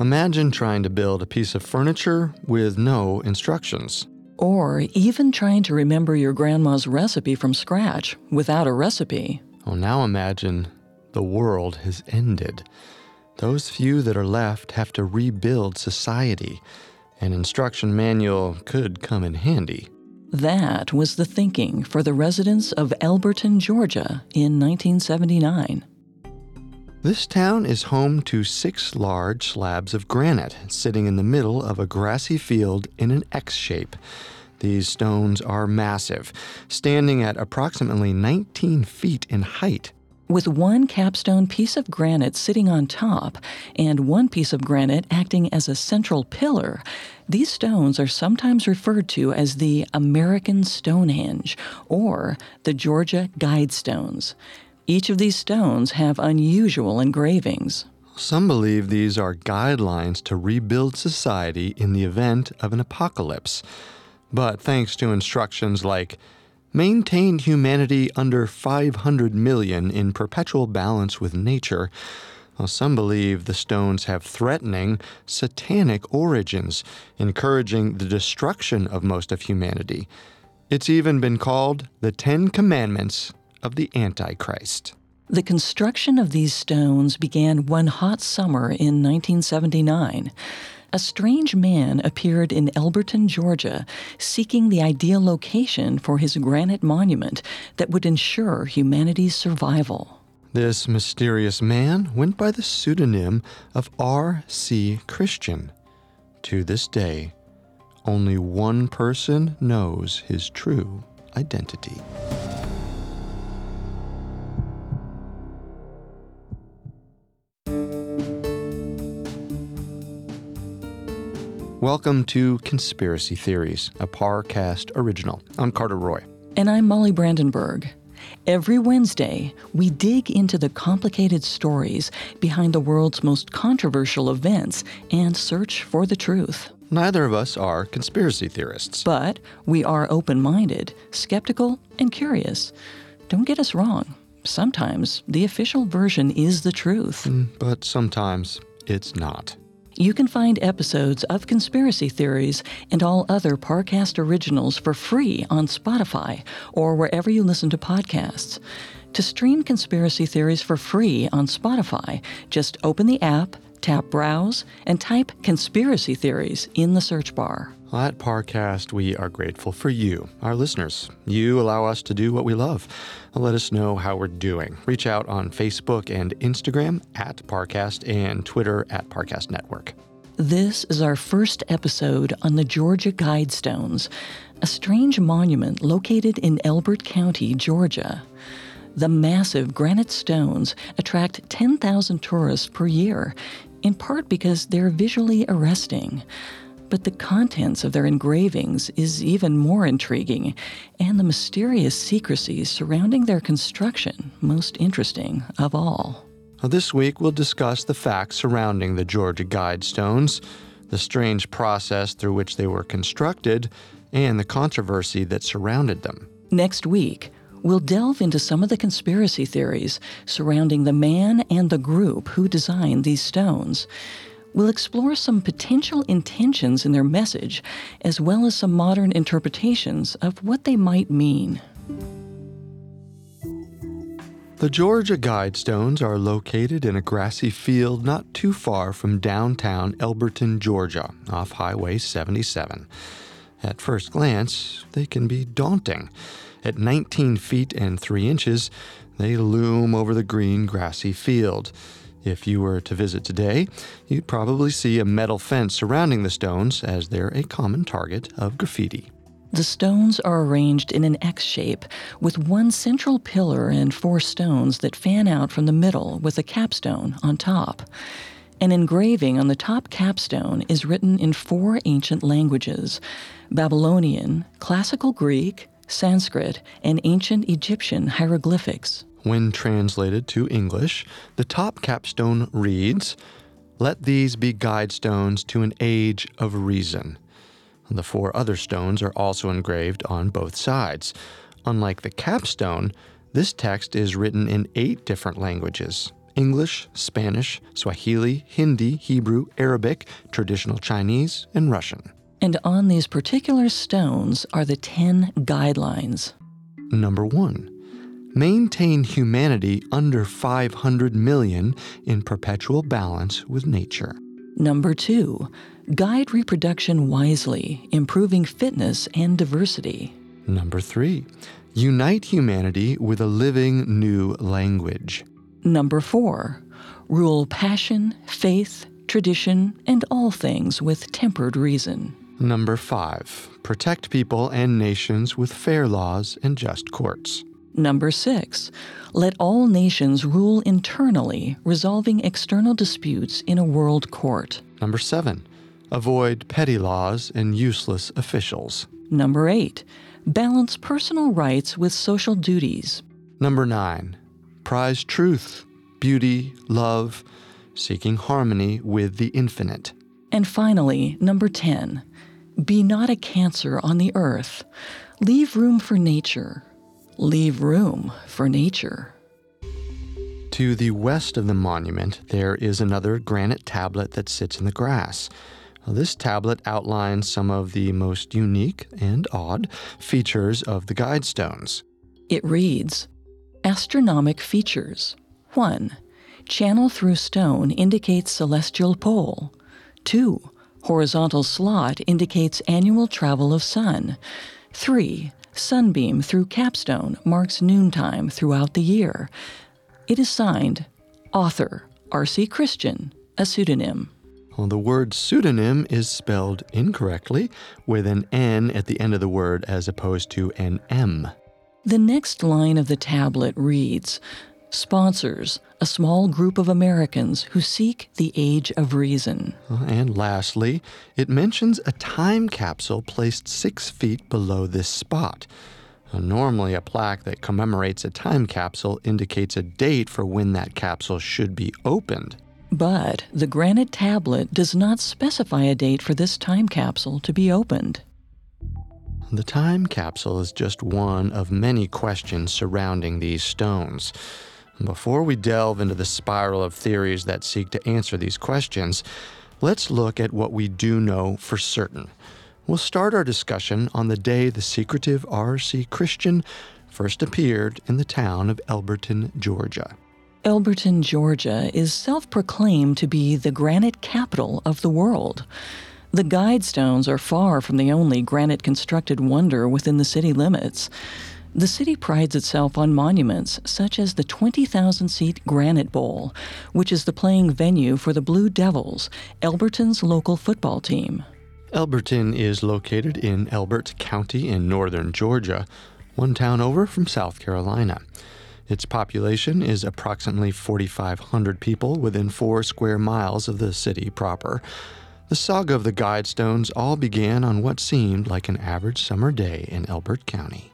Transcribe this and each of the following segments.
Imagine trying to build a piece of furniture with no instructions. Or even trying to remember your grandma's recipe from scratch without a recipe. Oh, now imagine the world has ended. Those few that are left have to rebuild society. An instruction manual could come in handy. That was the thinking for the residents of Elberton, Georgia in 1979. This town is home to six large slabs of granite sitting in the middle of a grassy field in an X shape. These stones are massive, standing at approximately 19 feet in height. With one capstone piece of granite sitting on top and one piece of granite acting as a central pillar, these stones are sometimes referred to as the American Stonehenge or the Georgia Guidestones. Each of these stones have unusual engravings. Some believe these are guidelines to rebuild society in the event of an apocalypse. But thanks to instructions like maintain humanity under 500 million in perpetual balance with nature, well, some believe the stones have threatening, satanic origins, encouraging the destruction of most of humanity. It's even been called the Ten Commandments of the Antichrist. The construction of these stones began one hot summer in 1979. A strange man appeared in Elberton, Georgia, seeking the ideal location for his granite monument that would ensure humanity's survival. This mysterious man went by the pseudonym of R.C. Christian. To this day, only one person knows his true identity. Welcome to Conspiracy Theories, a Parcast original. I'm Carter Roy. And I'm Molly Brandenburg. Every Wednesday, we dig into the complicated stories behind the world's most controversial events and search for the truth. Neither of us are conspiracy theorists. But we are open minded, skeptical, and curious. Don't get us wrong. Sometimes the official version is the truth. Mm, but sometimes it's not. You can find episodes of Conspiracy Theories and all other Parcast originals for free on Spotify or wherever you listen to podcasts. To stream Conspiracy Theories for free on Spotify, just open the app, tap Browse, and type Conspiracy Theories in the search bar. At Parcast, we are grateful for you, our listeners. You allow us to do what we love. Let us know how we're doing. Reach out on Facebook and Instagram at Parcast and Twitter at Parcast Network. This is our first episode on the Georgia Guidestones, a strange monument located in Elbert County, Georgia. The massive granite stones attract 10,000 tourists per year, in part because they're visually arresting. But the contents of their engravings is even more intriguing, and the mysterious secrecies surrounding their construction most interesting of all. This week, we'll discuss the facts surrounding the Georgia Guidestones, the strange process through which they were constructed, and the controversy that surrounded them. Next week, We'll delve into some of the conspiracy theories surrounding the man and the group who designed these stones. We'll explore some potential intentions in their message, as well as some modern interpretations of what they might mean. The Georgia Guidestones are located in a grassy field not too far from downtown Elberton, Georgia, off Highway 77. At first glance, they can be daunting. At 19 feet and 3 inches, they loom over the green, grassy field. If you were to visit today, you'd probably see a metal fence surrounding the stones as they're a common target of graffiti. The stones are arranged in an X shape, with one central pillar and four stones that fan out from the middle with a capstone on top. An engraving on the top capstone is written in four ancient languages Babylonian, Classical Greek, Sanskrit, and ancient Egyptian hieroglyphics. When translated to English, the top capstone reads Let these be guide stones to an age of reason. The four other stones are also engraved on both sides. Unlike the capstone, this text is written in eight different languages English, Spanish, Swahili, Hindi, Hebrew, Arabic, traditional Chinese, and Russian. And on these particular stones are the 10 guidelines. Number one, maintain humanity under 500 million in perpetual balance with nature. Number two, guide reproduction wisely, improving fitness and diversity. Number three, unite humanity with a living new language. Number four, rule passion, faith, tradition, and all things with tempered reason. Number five, protect people and nations with fair laws and just courts. Number six, let all nations rule internally, resolving external disputes in a world court. Number seven, avoid petty laws and useless officials. Number eight, balance personal rights with social duties. Number nine, prize truth, beauty, love, seeking harmony with the infinite. And finally, number 10, be not a cancer on the earth. Leave room for nature. Leave room for nature. To the west of the monument, there is another granite tablet that sits in the grass. This tablet outlines some of the most unique and odd features of the guidestones. It reads Astronomic features 1. Channel through stone indicates celestial pole. 2. Horizontal slot indicates annual travel of sun. 3. Sunbeam through capstone marks noontime throughout the year. It is signed Author R.C. Christian, a pseudonym. Well, the word pseudonym is spelled incorrectly with an N at the end of the word as opposed to an M. The next line of the tablet reads Sponsors, a small group of Americans who seek the age of reason. And lastly, it mentions a time capsule placed six feet below this spot. Normally, a plaque that commemorates a time capsule indicates a date for when that capsule should be opened. But the granite tablet does not specify a date for this time capsule to be opened. The time capsule is just one of many questions surrounding these stones. Before we delve into the spiral of theories that seek to answer these questions, let's look at what we do know for certain. We'll start our discussion on the day the secretive R.C. Christian first appeared in the town of Elberton, Georgia. Elberton, Georgia is self proclaimed to be the granite capital of the world. The Guidestones are far from the only granite constructed wonder within the city limits. The city prides itself on monuments such as the 20,000 seat Granite Bowl, which is the playing venue for the Blue Devils, Elberton's local football team. Elberton is located in Elbert County in northern Georgia, one town over from South Carolina. Its population is approximately 4,500 people within four square miles of the city proper. The saga of the Guidestones all began on what seemed like an average summer day in Elbert County.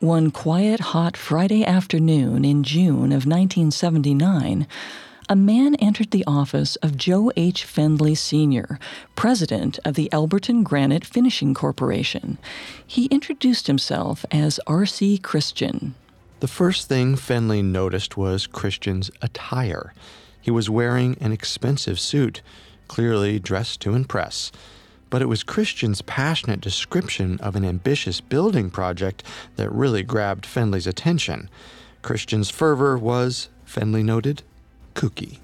One quiet, hot Friday afternoon in June of 1979, a man entered the office of Joe H. Fendley Sr., president of the Elberton Granite Finishing Corporation. He introduced himself as R.C. Christian. The first thing Fendley noticed was Christian's attire. He was wearing an expensive suit, clearly dressed to impress. But it was Christian's passionate description of an ambitious building project that really grabbed Fendley's attention. Christian's fervor was, Fendley noted, kooky.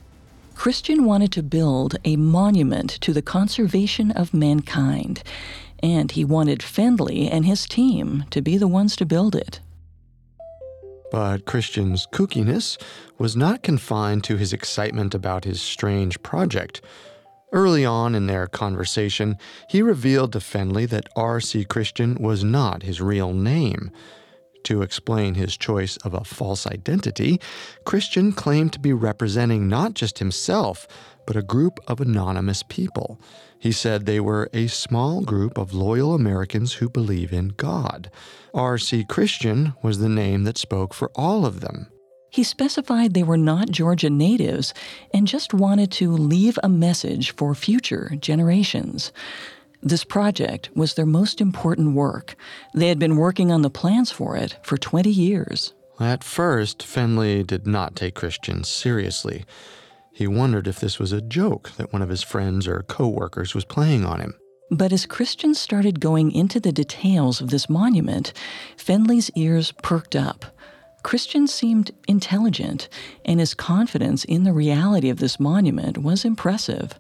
Christian wanted to build a monument to the conservation of mankind, and he wanted Fendley and his team to be the ones to build it. But Christian's kookiness was not confined to his excitement about his strange project. Early on in their conversation, he revealed to Fendley that R.C. Christian was not his real name. To explain his choice of a false identity, Christian claimed to be representing not just himself, but a group of anonymous people. He said they were a small group of loyal Americans who believe in God. R.C. Christian was the name that spoke for all of them. He specified they were not Georgia natives and just wanted to leave a message for future generations. This project was their most important work. They had been working on the plans for it for 20 years. At first, Fendley did not take Christian seriously. He wondered if this was a joke that one of his friends or co-workers was playing on him. But as Christian started going into the details of this monument, Fendley's ears perked up. Christian seemed intelligent, and his confidence in the reality of this monument was impressive.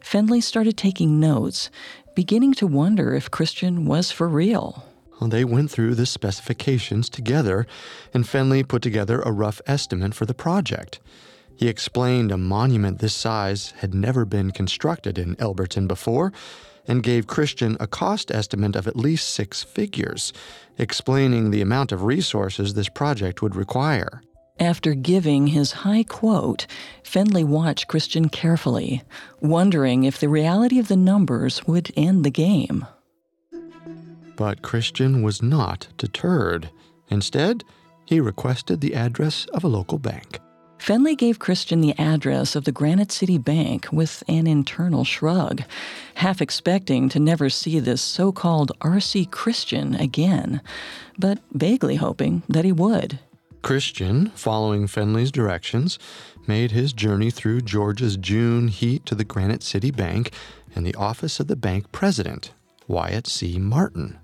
Fendley started taking notes, beginning to wonder if Christian was for real. Well, they went through the specifications together, and Fendley put together a rough estimate for the project. He explained a monument this size had never been constructed in Elberton before and gave Christian a cost estimate of at least six figures, explaining the amount of resources this project would require. After giving his high quote, Fendley watched Christian carefully, wondering if the reality of the numbers would end the game. But Christian was not deterred. Instead, he requested the address of a local bank. Fendley gave Christian the address of the Granite City Bank with an internal shrug, half expecting to never see this so called R.C. Christian again, but vaguely hoping that he would. Christian, following Fendley's directions, made his journey through Georgia's June heat to the Granite City Bank and the office of the bank president, Wyatt C. Martin.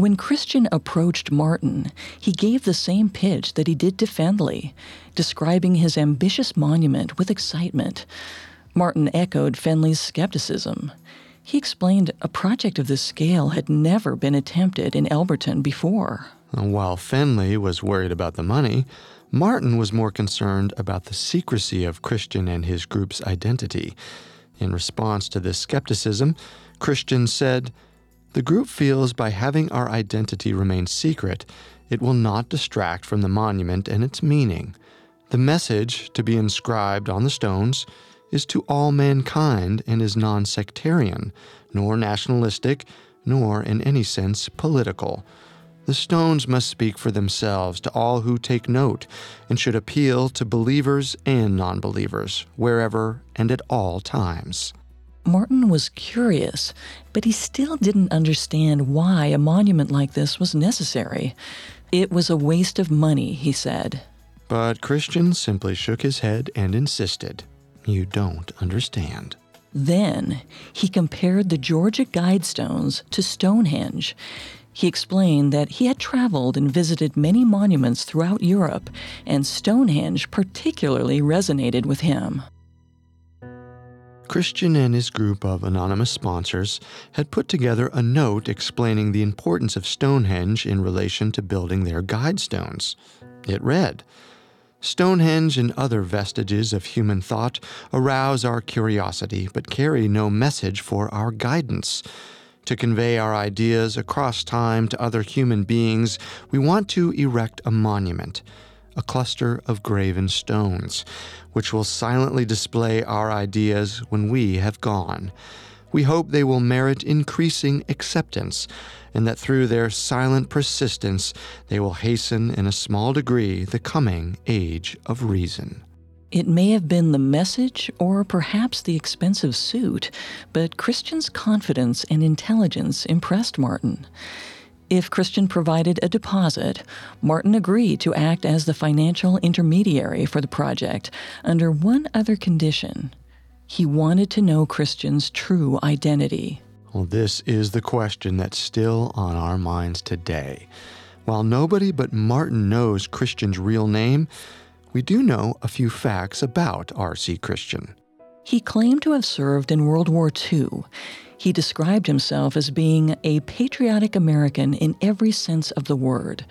When Christian approached Martin, he gave the same pitch that he did to Fendley, describing his ambitious monument with excitement. Martin echoed Fendley's skepticism. He explained a project of this scale had never been attempted in Elberton before. While Fendley was worried about the money, Martin was more concerned about the secrecy of Christian and his group's identity. In response to this skepticism, Christian said, the group feels by having our identity remain secret, it will not distract from the monument and its meaning. The message to be inscribed on the stones is to all mankind and is non sectarian, nor nationalistic, nor in any sense political. The stones must speak for themselves to all who take note and should appeal to believers and non believers, wherever and at all times. Martin was curious, but he still didn't understand why a monument like this was necessary. It was a waste of money, he said. But Christian simply shook his head and insisted, You don't understand. Then he compared the Georgia Guidestones to Stonehenge. He explained that he had traveled and visited many monuments throughout Europe, and Stonehenge particularly resonated with him. Christian and his group of anonymous sponsors had put together a note explaining the importance of Stonehenge in relation to building their guide stones. It read Stonehenge and other vestiges of human thought arouse our curiosity but carry no message for our guidance. To convey our ideas across time to other human beings, we want to erect a monument a cluster of graven stones, which will silently display our ideas when we have gone. We hope they will merit increasing acceptance, and that through their silent persistence they will hasten in a small degree the coming age of reason. It may have been the message or perhaps the expensive suit, but Christian's confidence and intelligence impressed Martin. If Christian provided a deposit, Martin agreed to act as the financial intermediary for the project under one other condition. He wanted to know Christian's true identity. Well, this is the question that's still on our minds today. While nobody but Martin knows Christian's real name, we do know a few facts about R.C. Christian. He claimed to have served in World War II. He described himself as being a patriotic American in every sense of the word.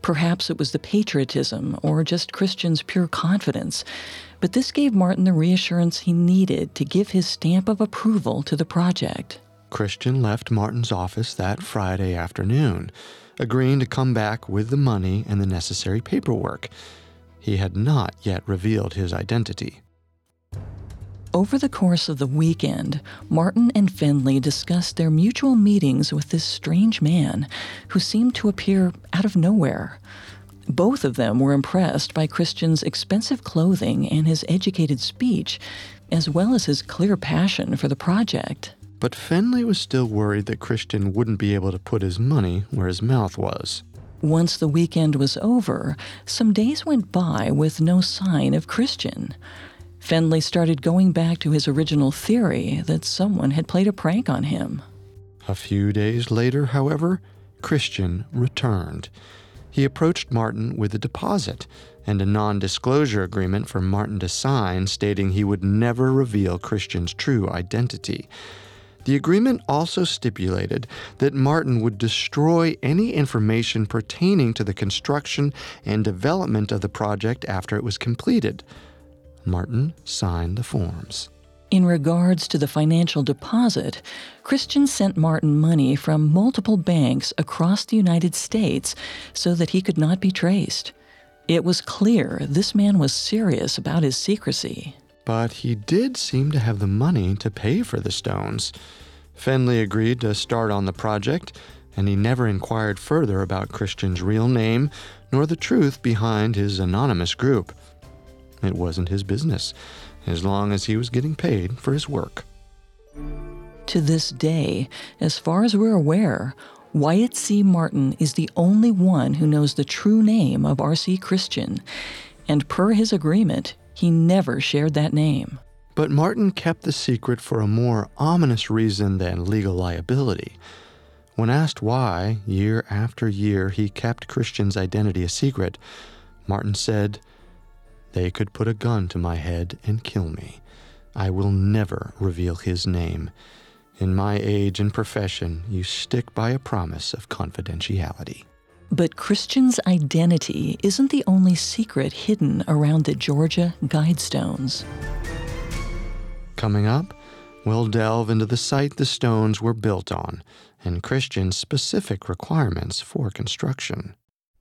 Perhaps it was the patriotism or just Christian's pure confidence, but this gave Martin the reassurance he needed to give his stamp of approval to the project. Christian left Martin's office that Friday afternoon, agreeing to come back with the money and the necessary paperwork. He had not yet revealed his identity. Over the course of the weekend, Martin and Fendley discussed their mutual meetings with this strange man who seemed to appear out of nowhere. Both of them were impressed by Christian's expensive clothing and his educated speech, as well as his clear passion for the project. But Fendley was still worried that Christian wouldn't be able to put his money where his mouth was. Once the weekend was over, some days went by with no sign of Christian. Fendley started going back to his original theory that someone had played a prank on him. A few days later, however, Christian returned. He approached Martin with a deposit and a non disclosure agreement for Martin to sign stating he would never reveal Christian's true identity. The agreement also stipulated that Martin would destroy any information pertaining to the construction and development of the project after it was completed. Martin signed the forms. In regards to the financial deposit, Christian sent Martin money from multiple banks across the United States so that he could not be traced. It was clear this man was serious about his secrecy. But he did seem to have the money to pay for the stones. Fendley agreed to start on the project, and he never inquired further about Christian's real name nor the truth behind his anonymous group. It wasn't his business, as long as he was getting paid for his work. To this day, as far as we're aware, Wyatt C. Martin is the only one who knows the true name of R.C. Christian, and per his agreement, he never shared that name. But Martin kept the secret for a more ominous reason than legal liability. When asked why, year after year, he kept Christian's identity a secret, Martin said, they could put a gun to my head and kill me. I will never reveal his name. In my age and profession, you stick by a promise of confidentiality. But Christian's identity isn't the only secret hidden around the Georgia Guidestones. Coming up, we'll delve into the site the stones were built on and Christian's specific requirements for construction.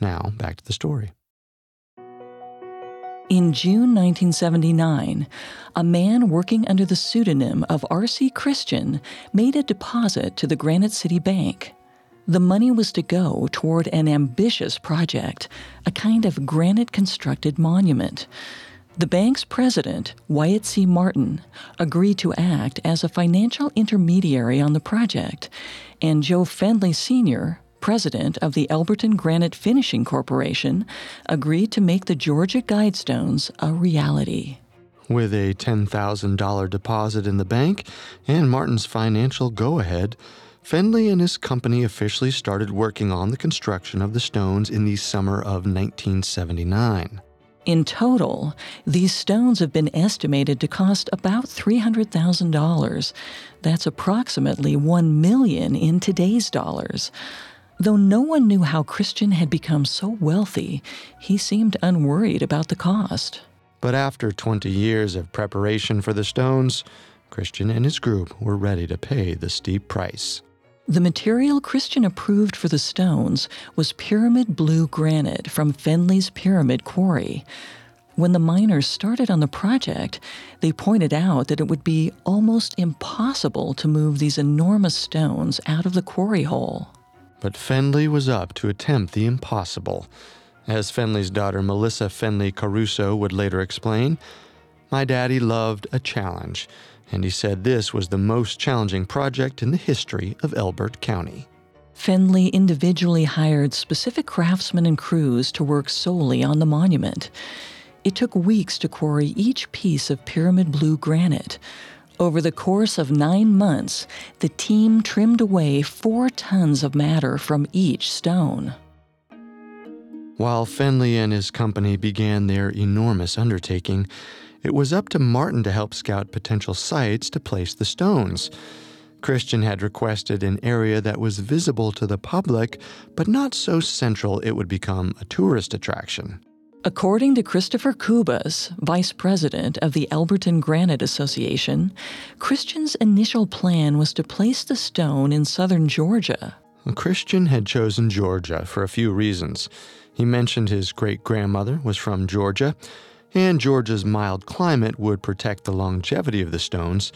Now, back to the story. In June 1979, a man working under the pseudonym of R.C. Christian made a deposit to the Granite City Bank. The money was to go toward an ambitious project, a kind of granite constructed monument. The bank's president, Wyatt C. Martin, agreed to act as a financial intermediary on the project, and Joe Fendley Sr., president of the Elberton Granite Finishing Corporation, agreed to make the Georgia Guidestones a reality. With a $10,000 deposit in the bank and Martin's financial go ahead, Fendley and his company officially started working on the construction of the stones in the summer of 1979. In total, these stones have been estimated to cost about $300,000. That's approximately 1 million in today's dollars. Though no one knew how Christian had become so wealthy, he seemed unworried about the cost. But after 20 years of preparation for the stones, Christian and his group were ready to pay the steep price. The material Christian approved for the stones was pyramid blue granite from Fendley's Pyramid Quarry. When the miners started on the project, they pointed out that it would be almost impossible to move these enormous stones out of the quarry hole. But Fendley was up to attempt the impossible. As Fendley's daughter Melissa Fendley Caruso would later explain, my daddy loved a challenge, and he said this was the most challenging project in the history of Elbert County. Fendley individually hired specific craftsmen and crews to work solely on the monument. It took weeks to quarry each piece of pyramid blue granite. Over the course of nine months, the team trimmed away four tons of matter from each stone. While Fendley and his company began their enormous undertaking, it was up to Martin to help scout potential sites to place the stones. Christian had requested an area that was visible to the public, but not so central it would become a tourist attraction. According to Christopher Kubas, vice president of the Elberton Granite Association, Christian's initial plan was to place the stone in southern Georgia. Christian had chosen Georgia for a few reasons. He mentioned his great grandmother was from Georgia, and Georgia's mild climate would protect the longevity of the stones.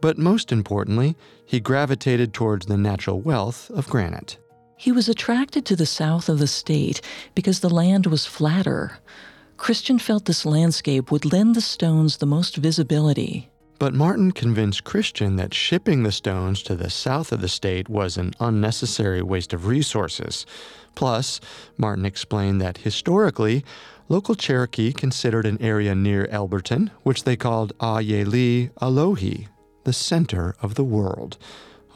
But most importantly, he gravitated towards the natural wealth of granite. He was attracted to the south of the state because the land was flatter. Christian felt this landscape would lend the stones the most visibility. But Martin convinced Christian that shipping the stones to the south of the state was an unnecessary waste of resources. Plus, Martin explained that historically, local Cherokee considered an area near Elberton, which they called Ayeli Alohi, the center of the world.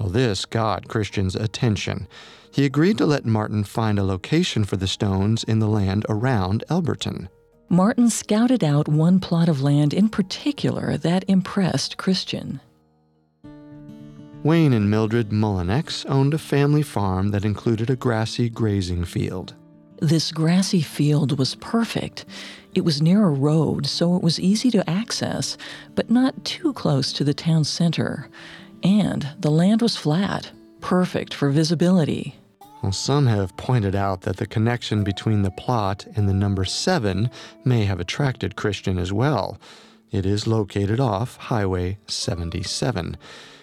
Well, this got Christian's attention. He agreed to let Martin find a location for the stones in the land around Elberton. Martin scouted out one plot of land in particular that impressed Christian. Wayne and Mildred Mullenix owned a family farm that included a grassy grazing field. This grassy field was perfect. It was near a road, so it was easy to access, but not too close to the town center. And the land was flat, perfect for visibility. Well, some have pointed out that the connection between the plot and the number 7 may have attracted Christian as well. It is located off Highway 77.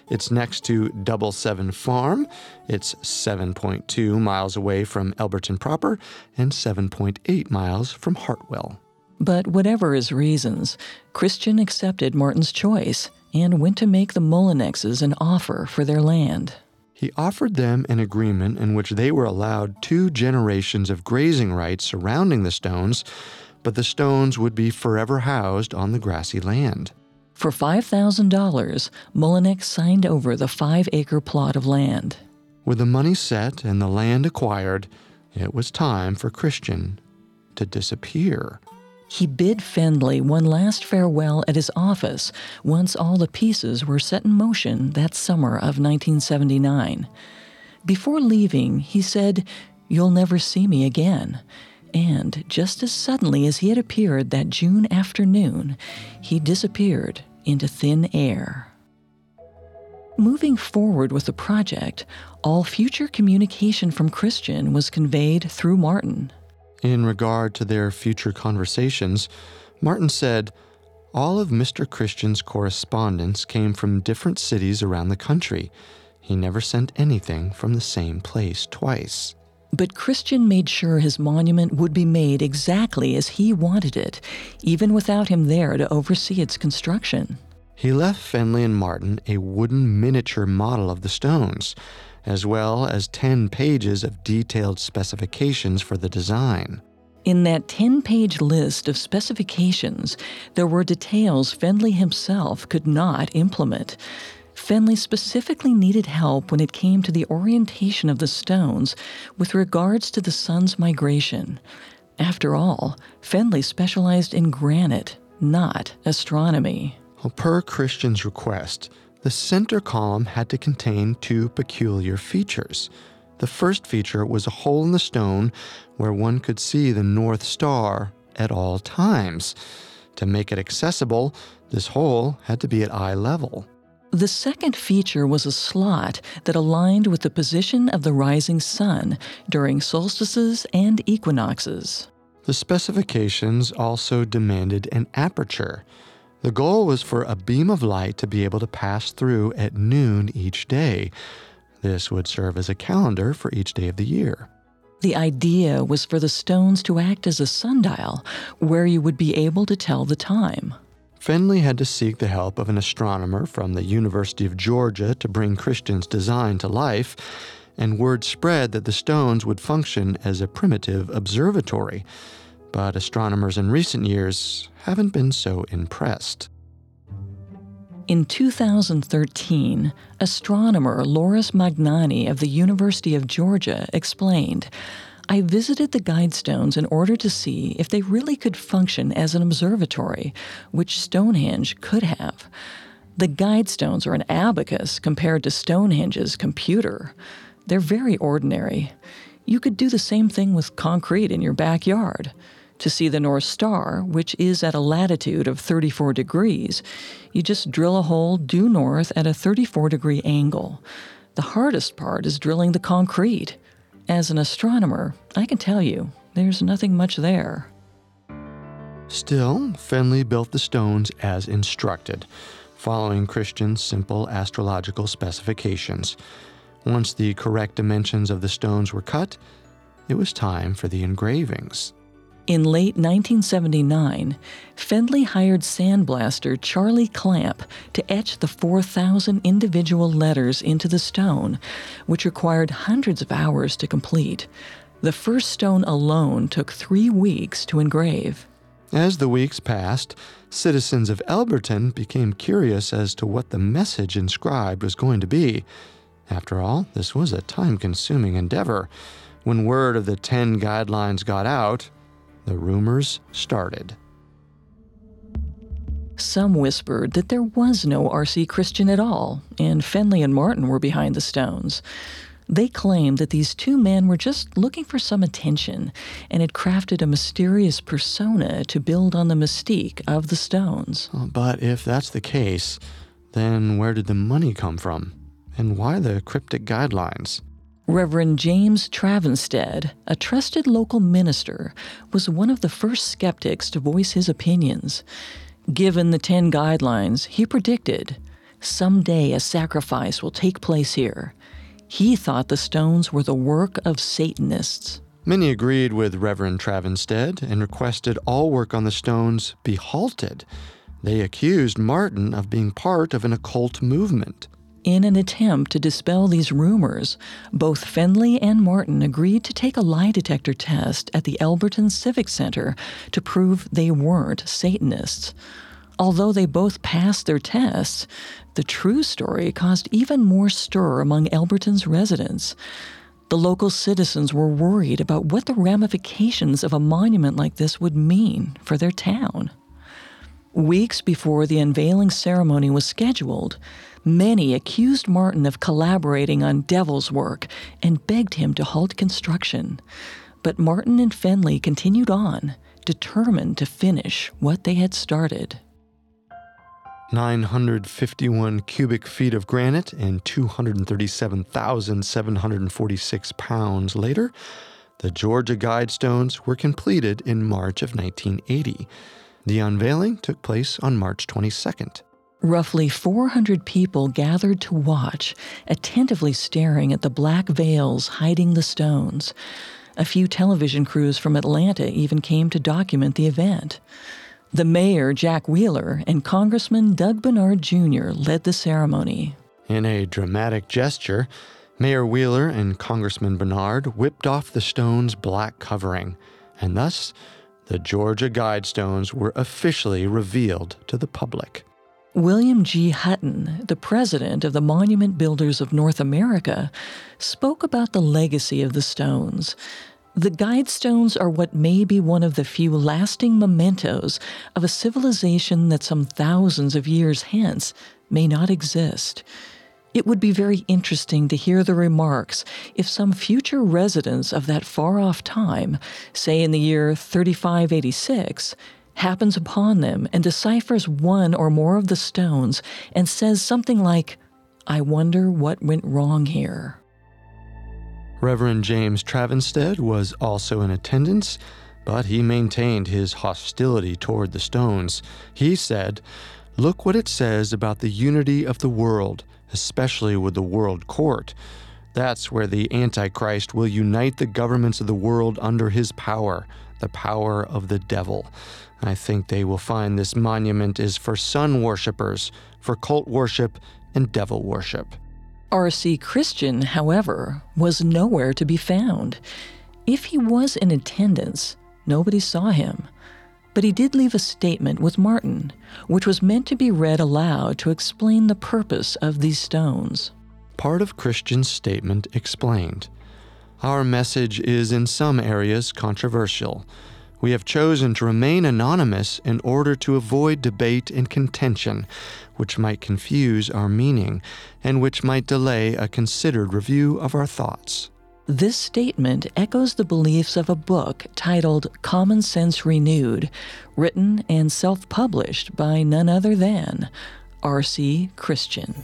It's next to Double Seven Farm. It's 7.2 miles away from Elberton proper and 7.8 miles from Hartwell. But whatever his reasons, Christian accepted Martin's choice and went to make the Mullenixes an offer for their land. He offered them an agreement in which they were allowed two generations of grazing rights surrounding the stones, but the stones would be forever housed on the grassy land. For $5,000, Mullenix signed over the five acre plot of land. With the money set and the land acquired, it was time for Christian to disappear. He bid Fendley one last farewell at his office once all the pieces were set in motion that summer of 1979. Before leaving, he said, You'll never see me again. And just as suddenly as he had appeared that June afternoon, he disappeared into thin air. Moving forward with the project, all future communication from Christian was conveyed through Martin. In regard to their future conversations, Martin said, All of Mr. Christian's correspondence came from different cities around the country. He never sent anything from the same place twice. But Christian made sure his monument would be made exactly as he wanted it, even without him there to oversee its construction. He left Fendley and Martin a wooden miniature model of the stones, as well as 10 pages of detailed specifications for the design. In that 10 page list of specifications, there were details Fendley himself could not implement. Fendley specifically needed help when it came to the orientation of the stones with regards to the sun's migration. After all, Fendley specialized in granite, not astronomy. Well, per Christian's request, the center column had to contain two peculiar features. The first feature was a hole in the stone where one could see the North Star at all times. To make it accessible, this hole had to be at eye level. The second feature was a slot that aligned with the position of the rising sun during solstices and equinoxes. The specifications also demanded an aperture. The goal was for a beam of light to be able to pass through at noon each day. This would serve as a calendar for each day of the year. The idea was for the stones to act as a sundial where you would be able to tell the time. Fendley had to seek the help of an astronomer from the University of Georgia to bring Christian's design to life, and word spread that the stones would function as a primitive observatory. But astronomers in recent years haven't been so impressed. In 2013, astronomer Loris Magnani of the University of Georgia explained I visited the Guidestones in order to see if they really could function as an observatory, which Stonehenge could have. The Guidestones are an abacus compared to Stonehenge's computer. They're very ordinary. You could do the same thing with concrete in your backyard. To see the North Star, which is at a latitude of 34 degrees, you just drill a hole due north at a 34 degree angle. The hardest part is drilling the concrete. As an astronomer, I can tell you, there's nothing much there. Still, Fendley built the stones as instructed, following Christian's simple astrological specifications. Once the correct dimensions of the stones were cut, it was time for the engravings. In late 1979, Fendley hired sandblaster Charlie Clamp to etch the 4,000 individual letters into the stone, which required hundreds of hours to complete. The first stone alone took three weeks to engrave. As the weeks passed, citizens of Elberton became curious as to what the message inscribed was going to be. After all, this was a time consuming endeavor. When word of the 10 guidelines got out, the rumors started. Some whispered that there was no R.C. Christian at all, and Fendley and Martin were behind the stones. They claimed that these two men were just looking for some attention and had crafted a mysterious persona to build on the mystique of the stones. Uh, but if that's the case, then where did the money come from? And why the cryptic guidelines? Reverend James Travenstead, a trusted local minister, was one of the first skeptics to voice his opinions. Given the Ten Guidelines, he predicted someday a sacrifice will take place here. He thought the stones were the work of Satanists. Many agreed with Reverend Travenstead and requested all work on the stones be halted. They accused Martin of being part of an occult movement. In an attempt to dispel these rumors, both Fendley and Martin agreed to take a lie detector test at the Elberton Civic Center to prove they weren't Satanists. Although they both passed their tests, the true story caused even more stir among Elberton's residents. The local citizens were worried about what the ramifications of a monument like this would mean for their town. Weeks before the unveiling ceremony was scheduled, Many accused Martin of collaborating on devil's work and begged him to halt construction. But Martin and Fendley continued on, determined to finish what they had started. 951 cubic feet of granite and 237,746 pounds later, the Georgia Guidestones were completed in March of 1980. The unveiling took place on March 22nd. Roughly 400 people gathered to watch, attentively staring at the black veils hiding the stones. A few television crews from Atlanta even came to document the event. The mayor, Jack Wheeler, and Congressman Doug Barnard Jr. led the ceremony. In a dramatic gesture, Mayor Wheeler and Congressman Barnard whipped off the stone's black covering, and thus the Georgia Guidestones were officially revealed to the public. William G. Hutton, the president of the Monument Builders of North America, spoke about the legacy of the stones. The Guidestones are what may be one of the few lasting mementos of a civilization that some thousands of years hence may not exist. It would be very interesting to hear the remarks if some future residents of that far off time, say in the year 3586, happens upon them and deciphers one or more of the stones and says something like, I wonder what went wrong here. Reverend James Travenstead was also in attendance, but he maintained his hostility toward the stones. He said, Look what it says about the unity of the world, especially with the world court. That's where the Antichrist will unite the governments of the world under his power, the power of the devil. I think they will find this monument is for sun worshippers, for cult worship and devil worship. R.C. Christian, however, was nowhere to be found. If he was in attendance, nobody saw him. But he did leave a statement with Martin, which was meant to be read aloud to explain the purpose of these stones. Part of Christian's statement explained Our message is in some areas controversial. We have chosen to remain anonymous in order to avoid debate and contention, which might confuse our meaning and which might delay a considered review of our thoughts. This statement echoes the beliefs of a book titled Common Sense Renewed, written and self published by none other than R.C. Christian.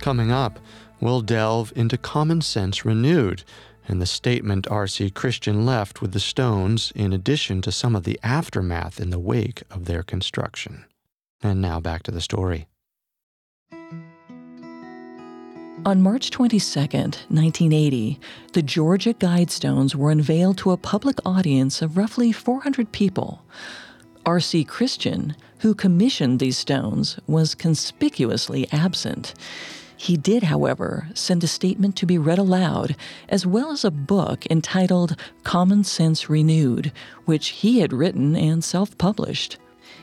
Coming up, we'll delve into Common Sense Renewed and the statement R.C. Christian left with the stones, in addition to some of the aftermath in the wake of their construction. And now back to the story. On March 22, 1980, the Georgia Guidestones were unveiled to a public audience of roughly 400 people. R.C. Christian, who commissioned these stones, was conspicuously absent. He did, however, send a statement to be read aloud, as well as a book entitled Common Sense Renewed, which he had written and self published.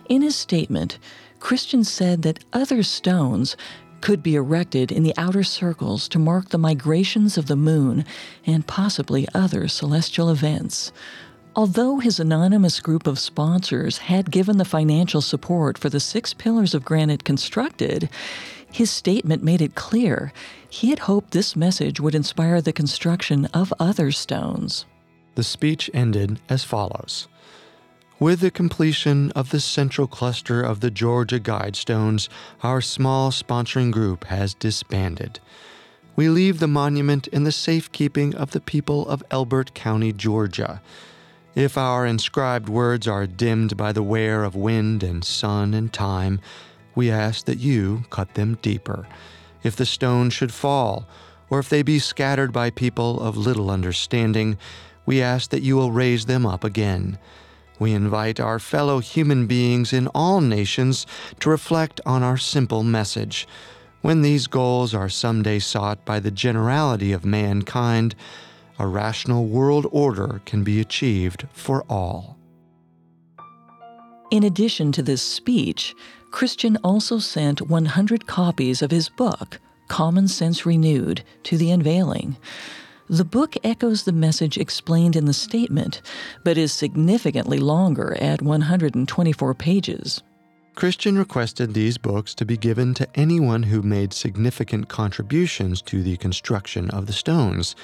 In his statement, Christian said that other stones could be erected in the outer circles to mark the migrations of the moon and possibly other celestial events. Although his anonymous group of sponsors had given the financial support for the six pillars of granite constructed, his statement made it clear he had hoped this message would inspire the construction of other stones. The speech ended as follows With the completion of the central cluster of the Georgia Guidestones, our small sponsoring group has disbanded. We leave the monument in the safekeeping of the people of Elbert County, Georgia. If our inscribed words are dimmed by the wear of wind and sun and time, we ask that you cut them deeper. If the stones should fall, or if they be scattered by people of little understanding, we ask that you will raise them up again. We invite our fellow human beings in all nations to reflect on our simple message. When these goals are someday sought by the generality of mankind, a rational world order can be achieved for all. In addition to this speech, Christian also sent 100 copies of his book, Common Sense Renewed, to the unveiling. The book echoes the message explained in the statement, but is significantly longer at 124 pages. Christian requested these books to be given to anyone who made significant contributions to the construction of the stones.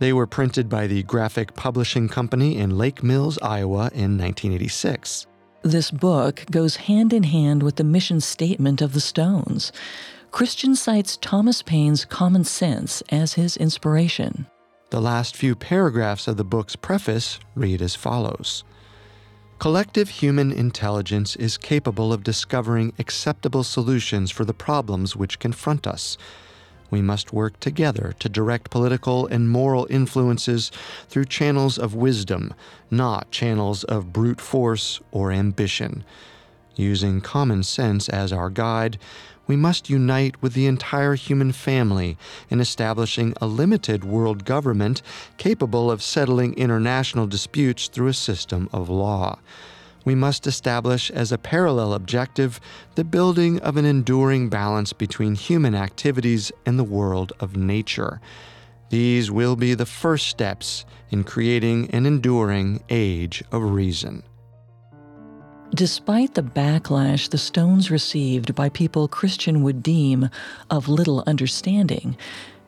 They were printed by the Graphic Publishing Company in Lake Mills, Iowa in 1986. This book goes hand in hand with the mission statement of the Stones. Christian cites Thomas Paine's Common Sense as his inspiration. The last few paragraphs of the book's preface read as follows Collective human intelligence is capable of discovering acceptable solutions for the problems which confront us we must work together to direct political and moral influences through channels of wisdom, not channels of brute force or ambition. Using common sense as our guide, we must unite with the entire human family in establishing a limited world government capable of settling international disputes through a system of law we must establish as a parallel objective the building of an enduring balance between human activities and the world of nature. These will be the first steps in creating an enduring age of reason. Despite the backlash the Stones received by people Christian would deem of little understanding,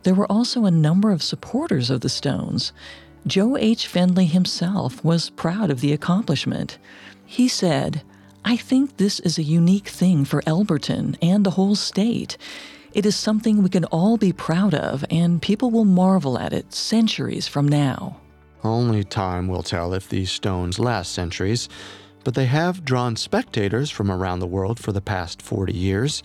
there were also a number of supporters of the Stones. Joe H. Fendley himself was proud of the accomplishment. He said, I think this is a unique thing for Elberton and the whole state. It is something we can all be proud of, and people will marvel at it centuries from now. Only time will tell if these stones last centuries, but they have drawn spectators from around the world for the past 40 years.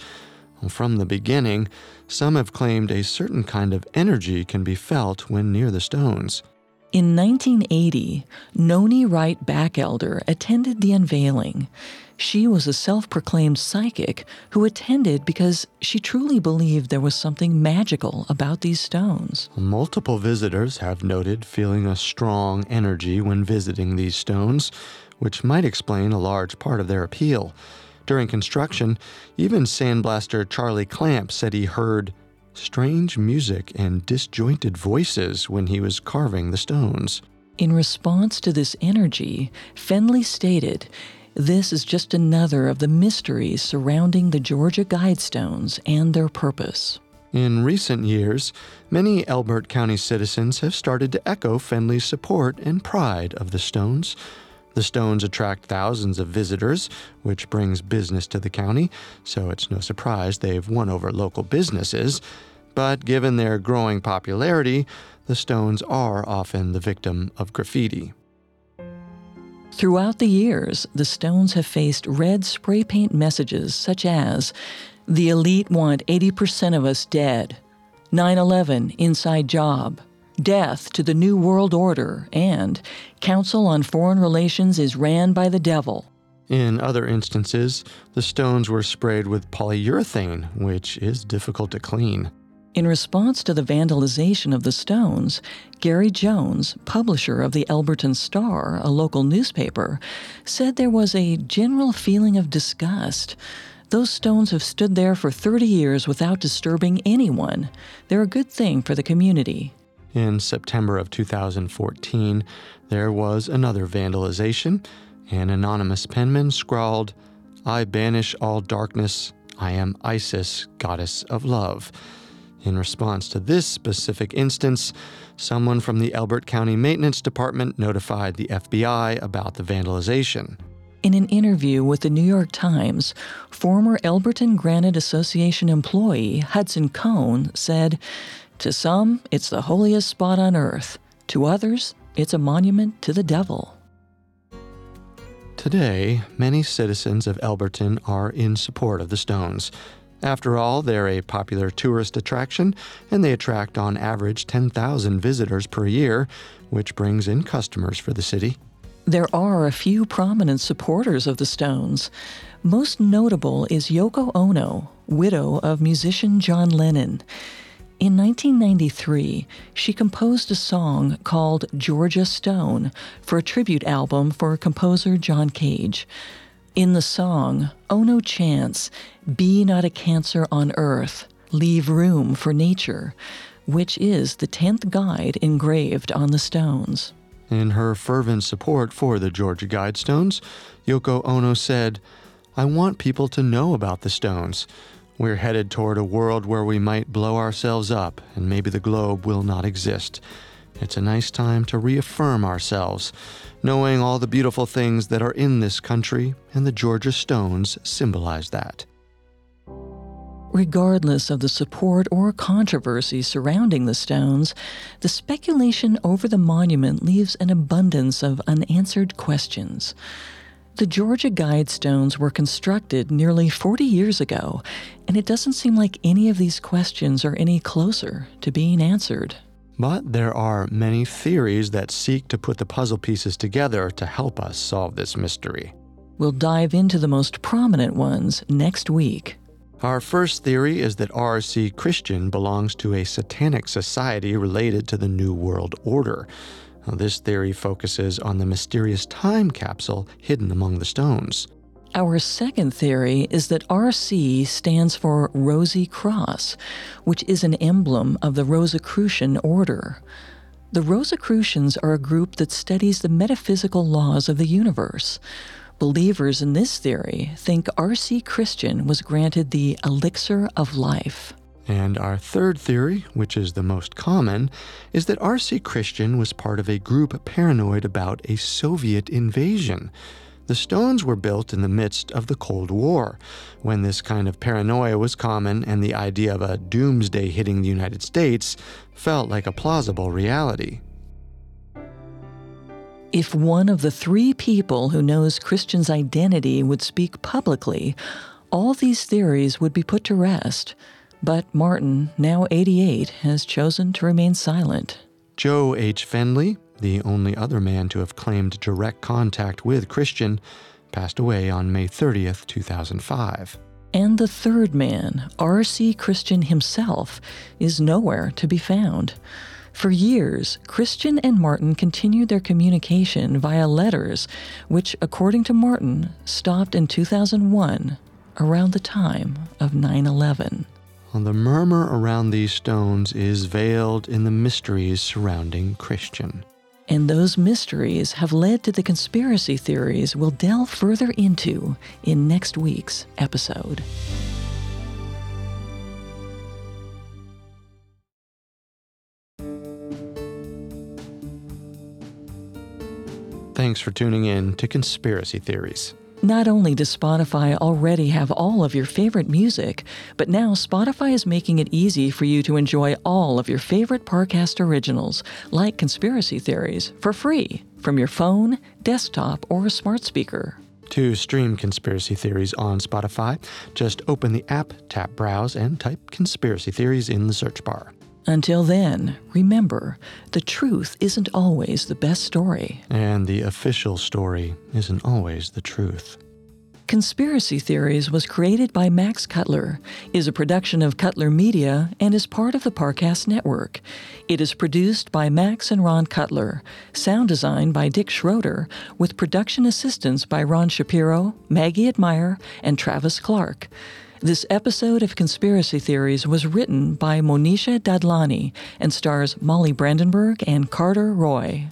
From the beginning, some have claimed a certain kind of energy can be felt when near the stones. In 1980, Noni Wright Backelder attended the unveiling. She was a self proclaimed psychic who attended because she truly believed there was something magical about these stones. Multiple visitors have noted feeling a strong energy when visiting these stones, which might explain a large part of their appeal. During construction, even sandblaster Charlie Clamp said he heard strange music and disjointed voices when he was carving the stones. In response to this energy, Fendley stated, This is just another of the mysteries surrounding the Georgia Guidestones and their purpose. In recent years, many Elbert County citizens have started to echo Fendley's support and pride of the stones. The stones attract thousands of visitors, which brings business to the county, so it's no surprise they've won over local businesses. But given their growing popularity, the stones are often the victim of graffiti. Throughout the years, the Stones have faced red spray paint messages such as The elite want 80% of us dead, 9 11 inside job, death to the New World Order, and Council on Foreign Relations is ran by the devil. In other instances, the stones were sprayed with polyurethane, which is difficult to clean. In response to the vandalization of the stones, Gary Jones, publisher of the Elberton Star, a local newspaper, said there was a general feeling of disgust. Those stones have stood there for 30 years without disturbing anyone. They're a good thing for the community. In September of 2014, there was another vandalization. An anonymous penman scrawled, I banish all darkness. I am Isis, goddess of love. In response to this specific instance, someone from the Elbert County Maintenance Department notified the FBI about the vandalization. In an interview with the New York Times, former Elberton Granite Association employee Hudson Cohn said, To some, it's the holiest spot on earth. To others, it's a monument to the devil. Today, many citizens of Elberton are in support of the Stones. After all, they're a popular tourist attraction, and they attract on average 10,000 visitors per year, which brings in customers for the city. There are a few prominent supporters of the Stones. Most notable is Yoko Ono, widow of musician John Lennon. In 1993, she composed a song called Georgia Stone for a tribute album for composer John Cage. In the song, oh Ono chants, Be not a cancer on earth, leave room for nature, which is the 10th guide engraved on the stones. In her fervent support for the Georgia Guidestones, Yoko Ono said, I want people to know about the stones. We're headed toward a world where we might blow ourselves up and maybe the globe will not exist. It's a nice time to reaffirm ourselves, knowing all the beautiful things that are in this country, and the Georgia Stones symbolize that. Regardless of the support or controversy surrounding the stones, the speculation over the monument leaves an abundance of unanswered questions. The Georgia Guidestones were constructed nearly 40 years ago, and it doesn't seem like any of these questions are any closer to being answered. But there are many theories that seek to put the puzzle pieces together to help us solve this mystery. We'll dive into the most prominent ones next week. Our first theory is that R.C. Christian belongs to a satanic society related to the New World Order. Now, this theory focuses on the mysterious time capsule hidden among the stones. Our second theory is that RC stands for Rosy Cross, which is an emblem of the Rosicrucian order. The Rosicrucians are a group that studies the metaphysical laws of the universe. Believers in this theory think R.C. Christian was granted the elixir of life. And our third theory, which is the most common, is that R.C. Christian was part of a group paranoid about a Soviet invasion. The stones were built in the midst of the Cold War, when this kind of paranoia was common and the idea of a doomsday hitting the United States felt like a plausible reality. If one of the three people who knows Christian's identity would speak publicly, all these theories would be put to rest. But Martin, now 88, has chosen to remain silent. Joe H. Fendley, the only other man to have claimed direct contact with Christian, passed away on May 30th, 2005. And the third man, R.C. Christian himself, is nowhere to be found. For years, Christian and Martin continued their communication via letters, which, according to Martin, stopped in 2001, around the time of 9 11. The murmur around these stones is veiled in the mysteries surrounding Christian. And those mysteries have led to the conspiracy theories we'll delve further into in next week's episode. Thanks for tuning in to Conspiracy Theories. Not only does Spotify already have all of your favorite music, but now Spotify is making it easy for you to enjoy all of your favorite Parcast originals, like Conspiracy Theories, for free from your phone, desktop, or smart speaker. To stream Conspiracy Theories on Spotify, just open the app, tap Browse, and type Conspiracy Theories in the search bar. Until then, remember the truth isn't always the best story. And the official story isn't always the truth. Conspiracy Theories was created by Max Cutler, is a production of Cutler Media, and is part of the Parcast Network. It is produced by Max and Ron Cutler, sound design by Dick Schroeder, with production assistance by Ron Shapiro, Maggie Admire, and Travis Clark. This episode of Conspiracy Theories was written by Monisha Dadlani and stars Molly Brandenburg and Carter Roy.